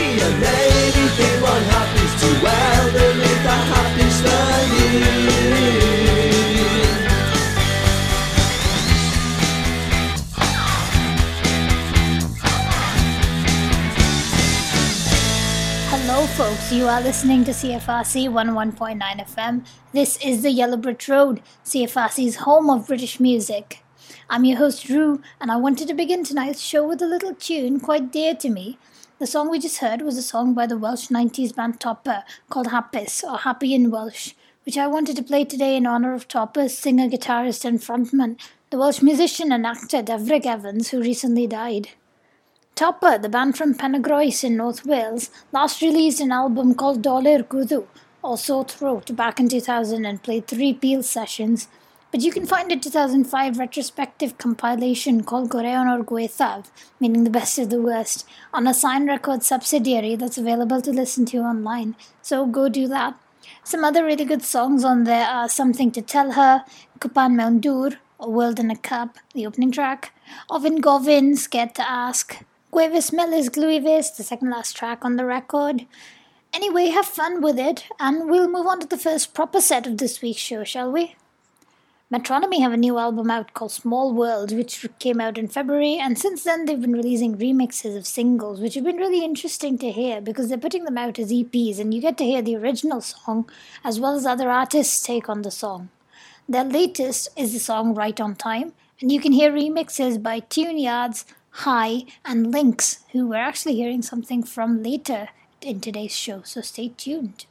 See a lady, to. Hello, folks. You are listening to CFRC 11.9 FM. This is the Yellow Brick Road, CFRC's home of British music. I'm your host, Drew, and I wanted to begin tonight's show with a little tune quite dear to me. The song we just heard was a song by the Welsh 90s band Topper called Hapus, or Happy in Welsh, which I wanted to play today in honor of Topper's singer, guitarist, and frontman, the Welsh musician and actor Dyfrig Evans, who recently died. Topper, the band from Penygroes in North Wales, last released an album called Dolur Gwddw, or Sore Throat, back in 2000 and played three Peel sessions. But you can find a 2005 retrospective compilation called Goreuon or Gwaethaf, meaning the best of the worst, on a Sain Record subsidiary that's available to listen to online. So go do that. Some other really good songs on there are Something to Tell Her, Kupan Mewn A World in a Cup, the opening track, Ofn Gofyn, Scared to Ask, Guevis Melis Gluivis, the second last track on the record. Anyway, have fun with it, and we'll move on to the first proper set of this week's show, shall we? Metronomy have a new album out called Small World, which came out in February, and since then they've been releasing remixes of singles, which have been really interesting to hear because they're putting them out as EPs, and you get to hear the original song as well as other artists' take on the song. Their latest is the song Right on Time, and you can hear remixes by Tune Yards, High, and Lynks, who we're actually hearing something from later in today's show, so stay tuned.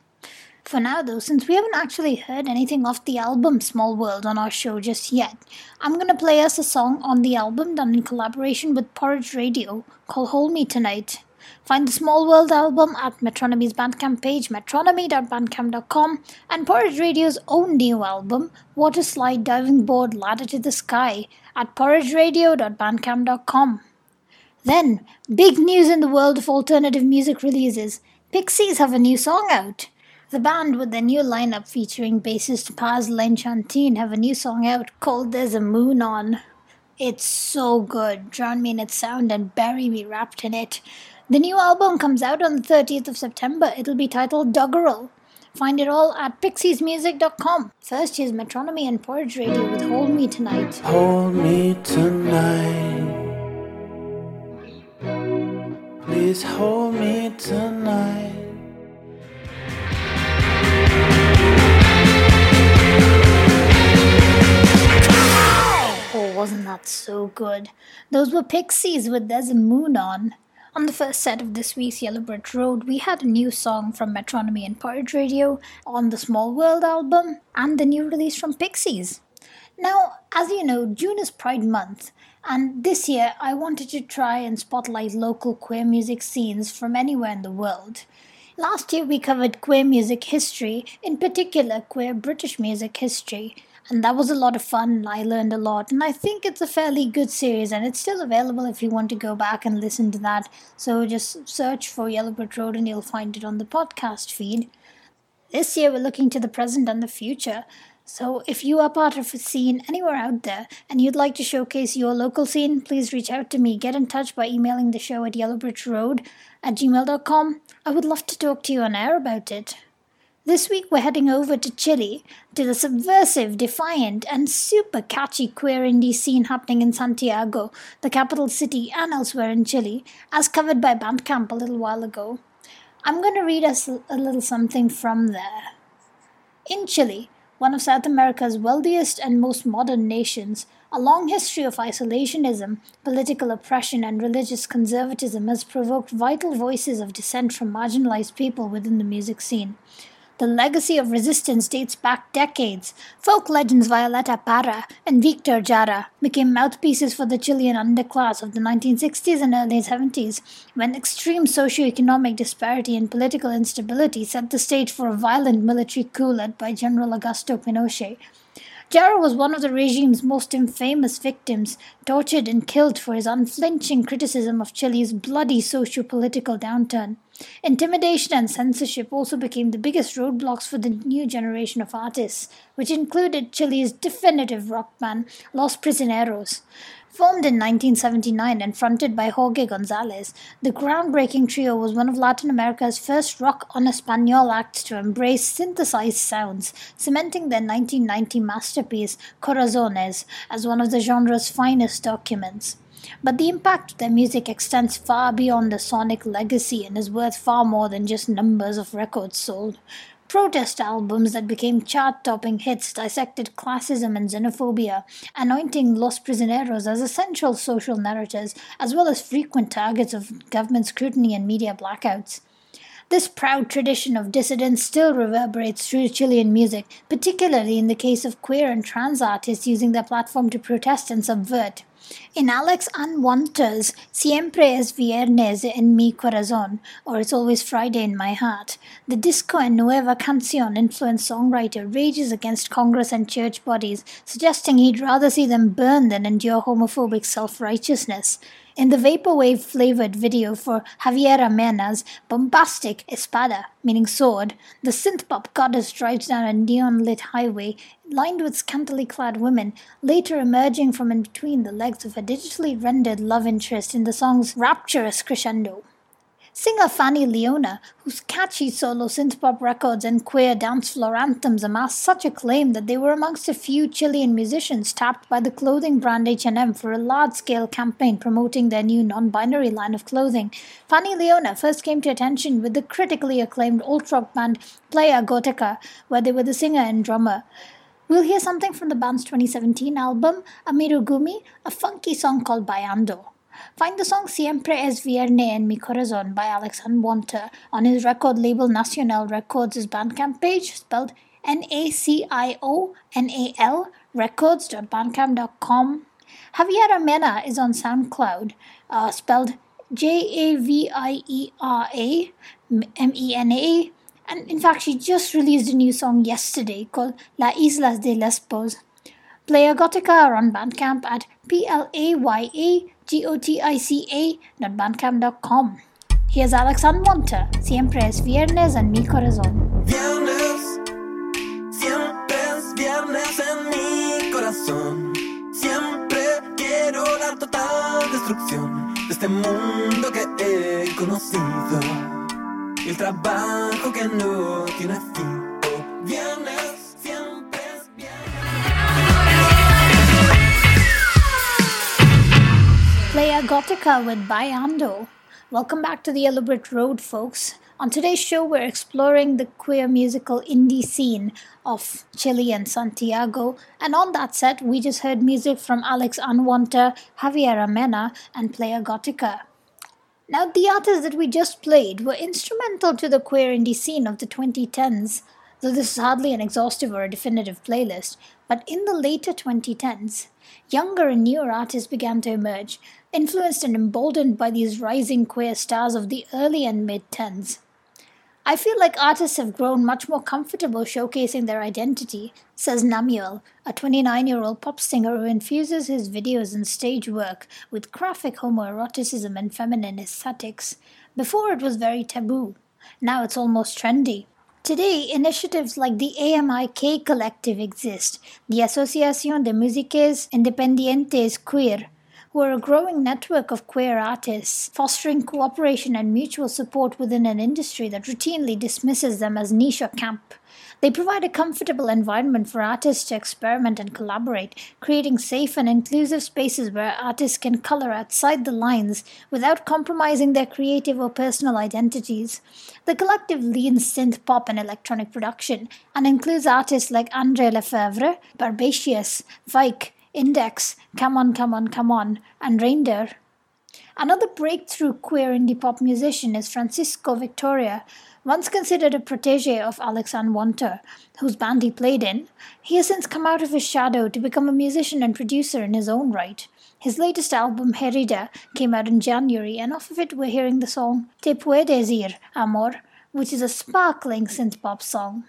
For now, though, since we haven't actually heard anything off the album Small World on our show just yet, I'm gonna play us a song on the album done in collaboration with Porridge Radio called Hold Me Tonight. Find the Small World album at Metronomy's Bandcamp page, metronomy.bandcamp.com, and Porridge Radio's own new album, Water Slide Diving Board Ladder to the Sky, at porridgeradio.bandcamp.com. Then, big news in the world of alternative music releases. Pixies have a new song out. The band, with their new lineup featuring bassist Paz Lenchantin, have a new song out called There's a Moon On. It's so good. Drown me in its sound and bury me wrapped in it. The new album comes out on the 30th of September. It'll be titled Doggerel. Find it all at pixiesmusic.com. First, here's Metronomy and Porridge Radio with Hold Me Tonight. Hold me tonight. Please hold me tonight. Wasn't that so good? Those were Pixies with There's a Moon On. On the first set of this week's Yellow Brick Road, we had a new song from Metronomy and Porridge Radio on the Small World album and the new release from Pixies. Now, as you know, June is Pride Month, and this year I wanted to try and spotlight local queer music scenes from anywhere in the world. Last year we covered queer music history, in particular queer British music history, and that was a lot of fun I learned a lot and I think it's a fairly good series and it's still available if you want to go back and listen to that. So just search for Yellow Brick Road and you'll find it on the podcast feed. This year we're looking to the present and the future. So if you are part of a scene anywhere out there and you'd like to showcase your local scene, please reach out to me. Get in touch by emailing the show at yellowbrickroad at gmail.com. I would love to talk to you on air about it. This week we're heading over to Chile, to the subversive, defiant, and super catchy queer indie scene happening in Santiago, the capital city, and elsewhere in Chile, as covered by Bandcamp a little while ago. I'm going to read us a little something from there. In Chile, one of South America's wealthiest and most modern nations, a long history of isolationism, political oppression, and religious conservatism has provoked vital voices of dissent from marginalized people within the music scene. The legacy of resistance dates back decades. Folk legends Violeta Parra and Victor Jara became mouthpieces for the Chilean underclass of the 1960s and early 70s, when extreme socio-economic disparity and political instability set the stage for a violent military coup led by General Augusto Pinochet. Jara was one of the regime's most infamous victims, tortured and killed for his unflinching criticism of Chile's bloody socio political downturn. Intimidation and censorship also became the biggest roadblocks for the new generation of artists, which included Chile's definitive rock band, Los Prisioneros. Formed in 1979 and fronted by Jorge Gonzalez, the groundbreaking trio was one of Latin America's first rock on Espanol acts to embrace synthesized sounds, cementing their 1990 masterpiece, Corazones, as one of the genre's finest documents. But the impact of their music extends far beyond the sonic legacy and is worth far more than just numbers of records sold. Protest albums that became chart topping hits dissected classism and xenophobia, anointing Los Prisioneros as essential social narratives, as well as frequent targets of government scrutiny and media blackouts. This proud tradition of dissidence still reverberates through Chilean music, particularly in the case of queer and trans artists using their platform to protest and subvert. In Alex Anwandter's Siempre es Viernes en mi corazón, or It's Always Friday in my heart, the disco and nueva canción influenced songwriter rages against Congress and church bodies, suggesting he'd rather see them burn than endure homophobic self righteousness. In the vaporwave flavored video for Javiera Mena's bombastic Espada, meaning sword, the synthpop goddess drives down a neon lit highway lined with scantily clad women, later emerging from in between the legs of a digitally rendered love interest in the song's rapturous crescendo. Singer Fanny Leona, whose catchy solo synthpop records and queer dance floor anthems amassed such acclaim that they were amongst a few Chilean musicians tapped by the clothing brand H&M for a large-scale campaign promoting their new non-binary line of clothing. Fanny Leona first came to attention with the critically acclaimed alt-rock band Playa Gotica, where they were the singer and drummer. We'll hear something from the band's 2017 album, Amigurumi, a funky song called Bayando. Find the song Siempre es Vierne en mi corazón by Alex Anwandter on his record label Nacional Records' Bandcamp page, spelled N-A-C-I-O-N-A-L, records.bandcamp.com. Javiera Mena is on SoundCloud, uh, spelled J-A-V-I-E-R-A M-E-N-A, and in fact she just released a new song yesterday called La Islas de Lesbos. Playa Gotica are on Bandcamp at P-L-A-Y-A-G-O-T-I-C-A.bandcamp.com. Here's Alex Anwandter, Siempre es Viernes en mi corazón. Viernes, siempre es viernes en mi corazón. Siempre quiero la total destrucción de este mundo que he conocido. El trabajo que no tiene fin. Playa Gotica with Bayando. Welcome back to the Brick Road, folks. On today's show, we're exploring the queer musical indie scene of Chile and Santiago. And on that set, we just heard music from Alex Anwandter, Javier Mena, and Playa Gotica. Now, the artists that we just played were instrumental to the queer indie scene of the 2010s, though this is hardly an exhaustive or a definitive playlist. But in the later 2010s, younger and newer artists began to emerge, influenced and emboldened by these rising queer stars of the early and mid 10s. I feel like artists have grown much more comfortable showcasing their identity, says Namuel, a 29 year old pop singer who infuses his videos and stage work with graphic homoeroticism and feminine aesthetics. Before it was very taboo, now it's almost trendy. Today, initiatives like the AMIQ Collective exist, the Asociación de Músiques Independientes Queer, who are a growing network of queer artists, fostering cooperation and mutual support within an industry that routinely dismisses them as niche or camp. They provide a comfortable environment for artists to experiment and collaborate, creating safe and inclusive spaces where artists can color outside the lines without compromising their creative or personal identities. The collective leans synth pop and electronic production and includes artists like Andre Lefebvre, Barbacious, Vike, Index, Come On, Come On, Come On, and Reindeer. Another breakthrough queer indie pop musician is Francisco Victoria, once considered a protege of Alex Anwandter, whose band he played in. He has since come out of his shadow to become a musician and producer in his own right. His latest album, Herida, came out in January, and off of it we're hearing the song Te Puedes Ir, Amor, which is a sparkling synth pop song.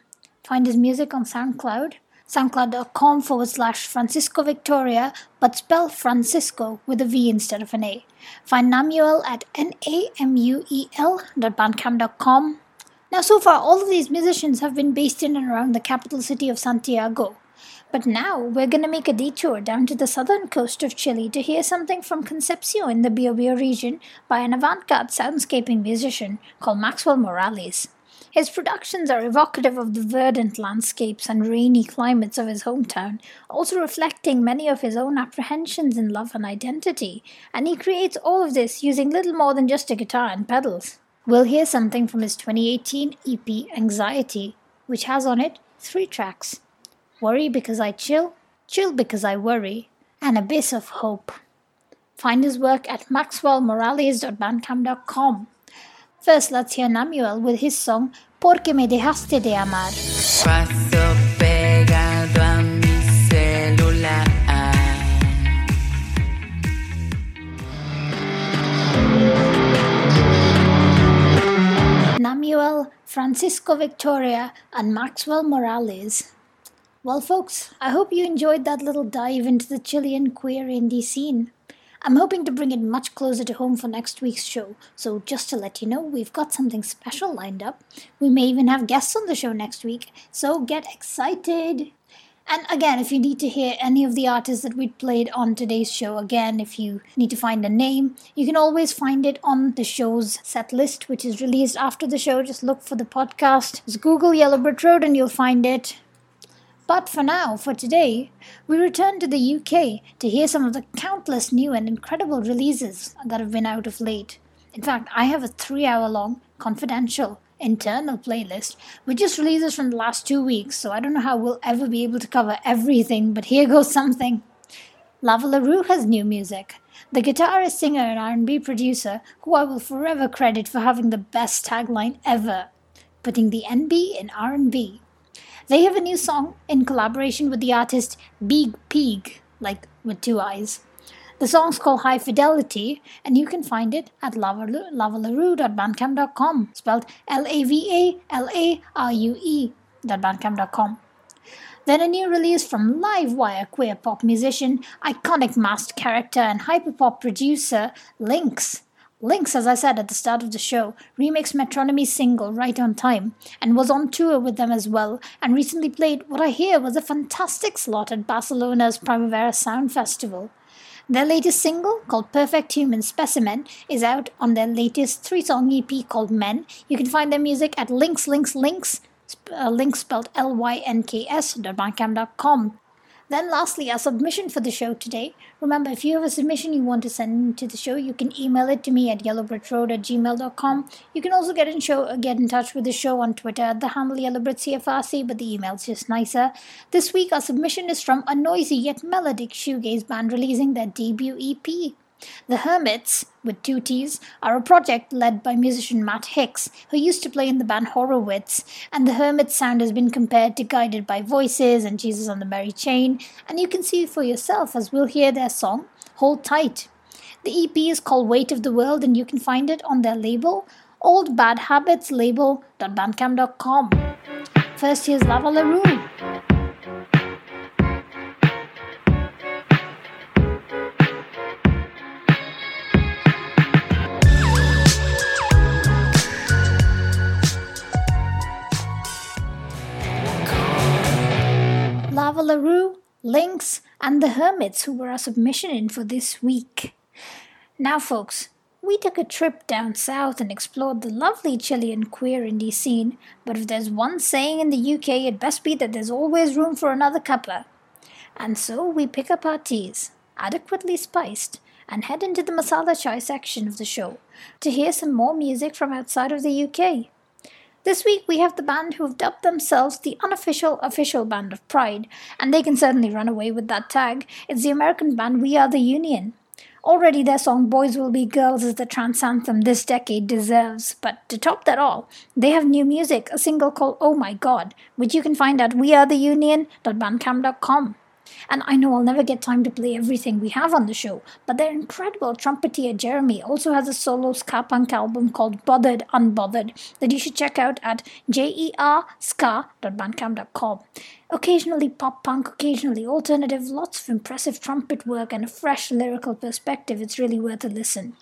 Find his music on SoundCloud soundcloud.com forward slash Francisco Victoria, but spell Francisco with a V instead of an A. Find Namuel at N-A-M-U-E-L dot bandcamp.com. Now, so far, all of these musicians have been based in and around the capital city of Santiago. But now we're going to make a detour down to the southern coast of Chile to hear something from Concepcion in the Biobío region by an avant garde soundscaping musician called Maxwell Morales. His productions are evocative of the verdant landscapes and rainy climates of his hometown, also reflecting many of his own apprehensions in love and identity, and he creates all of this using little more than just a guitar and pedals. We'll hear something from his 2018 EP Anxiety, which has on it three tracks Worry Because I Chill, Chill Because I Worry, and Abyss of Hope. Find his work at maxwellmorales.bandcamp.com. First, let's hear Namuel with his song Porque me dejaste de amar. Namuel, Francisco Victoria, and Maxwell Morales. Well, folks, I hope you enjoyed that little dive into the Chilean queer indie scene. I'm hoping to bring it much closer to home for next week's show, so just to let you know, we've got something special lined up. We may even have guests on the show next week, so get excited! And again, if you need to hear any of the artists that we played on today's show, again, if you need to find a name, you can always find it on the show's set list, which is released after the show. Just look for the podcast. Just Google Yellow Brick Road and you'll find it. But for now, for today, we return to the UK to hear some of the countless new and incredible releases that have been out of late. In fact, I have a three hour long, confidential, internal playlist with just releases from the last two weeks, so I don't know how we'll ever be able to cover everything, but here goes something. Lava LaRue has new music. The guitarist, singer, and R&B producer, who I will forever credit for having the best tagline ever, putting the NB in R&B. They have a new song in collaboration with the artist Biig Piig, like with two eyes. The song's called High Fidelity, and you can find it at lavalarue.bandcamp.com, spelled L A V A L A R U E.bandcamp.com. Then a new release from Livewire queer pop musician, iconic masked character, and hyperpop producer Lynks. Lynks, as I said at the start of the show, remixed Metronomy's single Right on Time and was on tour with them as well, and recently played what I hear was a fantastic slot at Barcelona's Primavera Sound Festival. Their latest single, called Perfect Human Specimen, is out on their latest three song EP called Men. You can find their music at lynks, lynks, lynks, uh, lynks spelled L Y N K S, dot. Then, lastly, our submission for the show today. Remember, if you have a submission you want to send to the show, you can email it to me at yellowbrickroad at gmail.com. You can also get in show get in touch with the show on Twitter at the handle but the email's just nicer. This week, our submission is from a noisy yet melodic shoegaze band releasing their debut EP. The Hermits, with two T's, are a project led by musician Matt Hicks, who used to play in the band Horowitz, and the Hermits sound has been compared to Guided by Voices and Jesus on the Mary Chain, and you can see for yourself as we'll hear their song, Hold Tight. The EP is called Weight of the World, and you can find it on their label, Old Bad Habits. First, here's Lava LaRue. Lava LaRue, Lynks, and the Hermits who were our submission in for this week. Now, folks, we took a trip down south and explored the lovely Chilean queer indie scene, but if there's one saying in the UK, it best be that there's always room for another cuppa. And so we pick up our teas, adequately spiced, and head into the masala chai section of the show to hear some more music from outside of the UK. This week we have the band who have dubbed themselves the unofficial official band of pride, and they can certainly run away with that tag. It's the American band We Are the Union. Already their song Boys Will Be Girls is the trance anthem this decade deserves, but to top that all, they have new music, a single called Oh My God, which you can find at wearetheunion.bandcamp.com. And I know I'll never get time to play everything we have on the show, but their incredible trumpeter Jeremy also has a solo ska punk album called Bothered Unbothered that you should check out at jerska.bandcamp.com. Occasionally pop punk, occasionally alternative, lots of impressive trumpet work, and a fresh lyrical perspective. It's really worth a listen.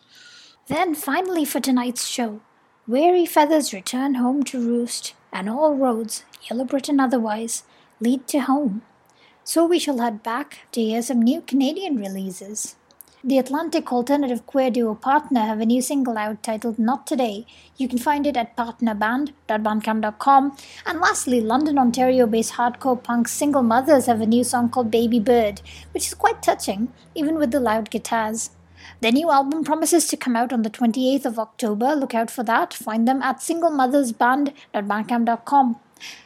Then, finally, for tonight's show, Weary feathers return home to roost, and all roads, Yellow Britain otherwise, lead to home. So we shall head back to hear some new Canadian releases. The Atlantic alternative queer duo Partner have a new single out titled Not Today. You can find it at partnerband.bandcamp.com. And lastly, London, Ontario based hardcore punk Single Mothers have a new song called Baby Bird, which is quite touching, even with the loud guitars. Their new album promises to come out on the 28th of October. Look out for that. Find them at singlemothersband.bandcamp.com.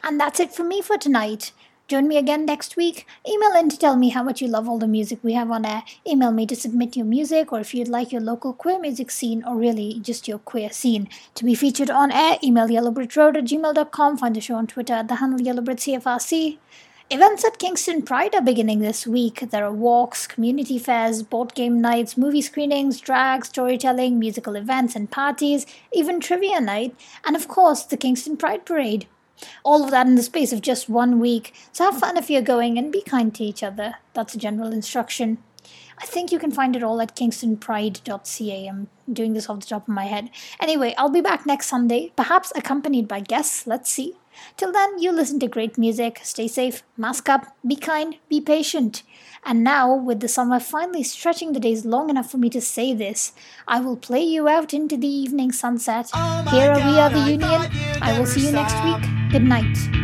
And that's it from me for tonight. Join me again next week. Email in to tell me how much you love all the music we have on air. Email me to submit your music or if you'd like your local queer music scene or really just your queer scene to be featured on air. Email yellowbrickroad at gmail.com. Find the show on Twitter at the handle yellowbrickcfrc. Events at Kingston Pride are beginning this week. There are walks, community fairs, board game nights, movie screenings, drag, storytelling, musical events and parties, even trivia night, and of course the Kingston Pride Parade. All of that in the space of just one week. So have fun if you're going and be kind to each other. That's a general instruction. I think you can find it all at kingstonpride.ca. I'm doing this off the top of my head. Anyway, I'll be back next Sunday, perhaps accompanied by guests. Let's see. Till then, you listen to great music, stay safe, mask up, be kind, be patient. And now, with the summer finally stretching the days long enough for me to say this, I will play you out into the evening sunset. Oh Here are we are the Union. I will see you next week. Good night.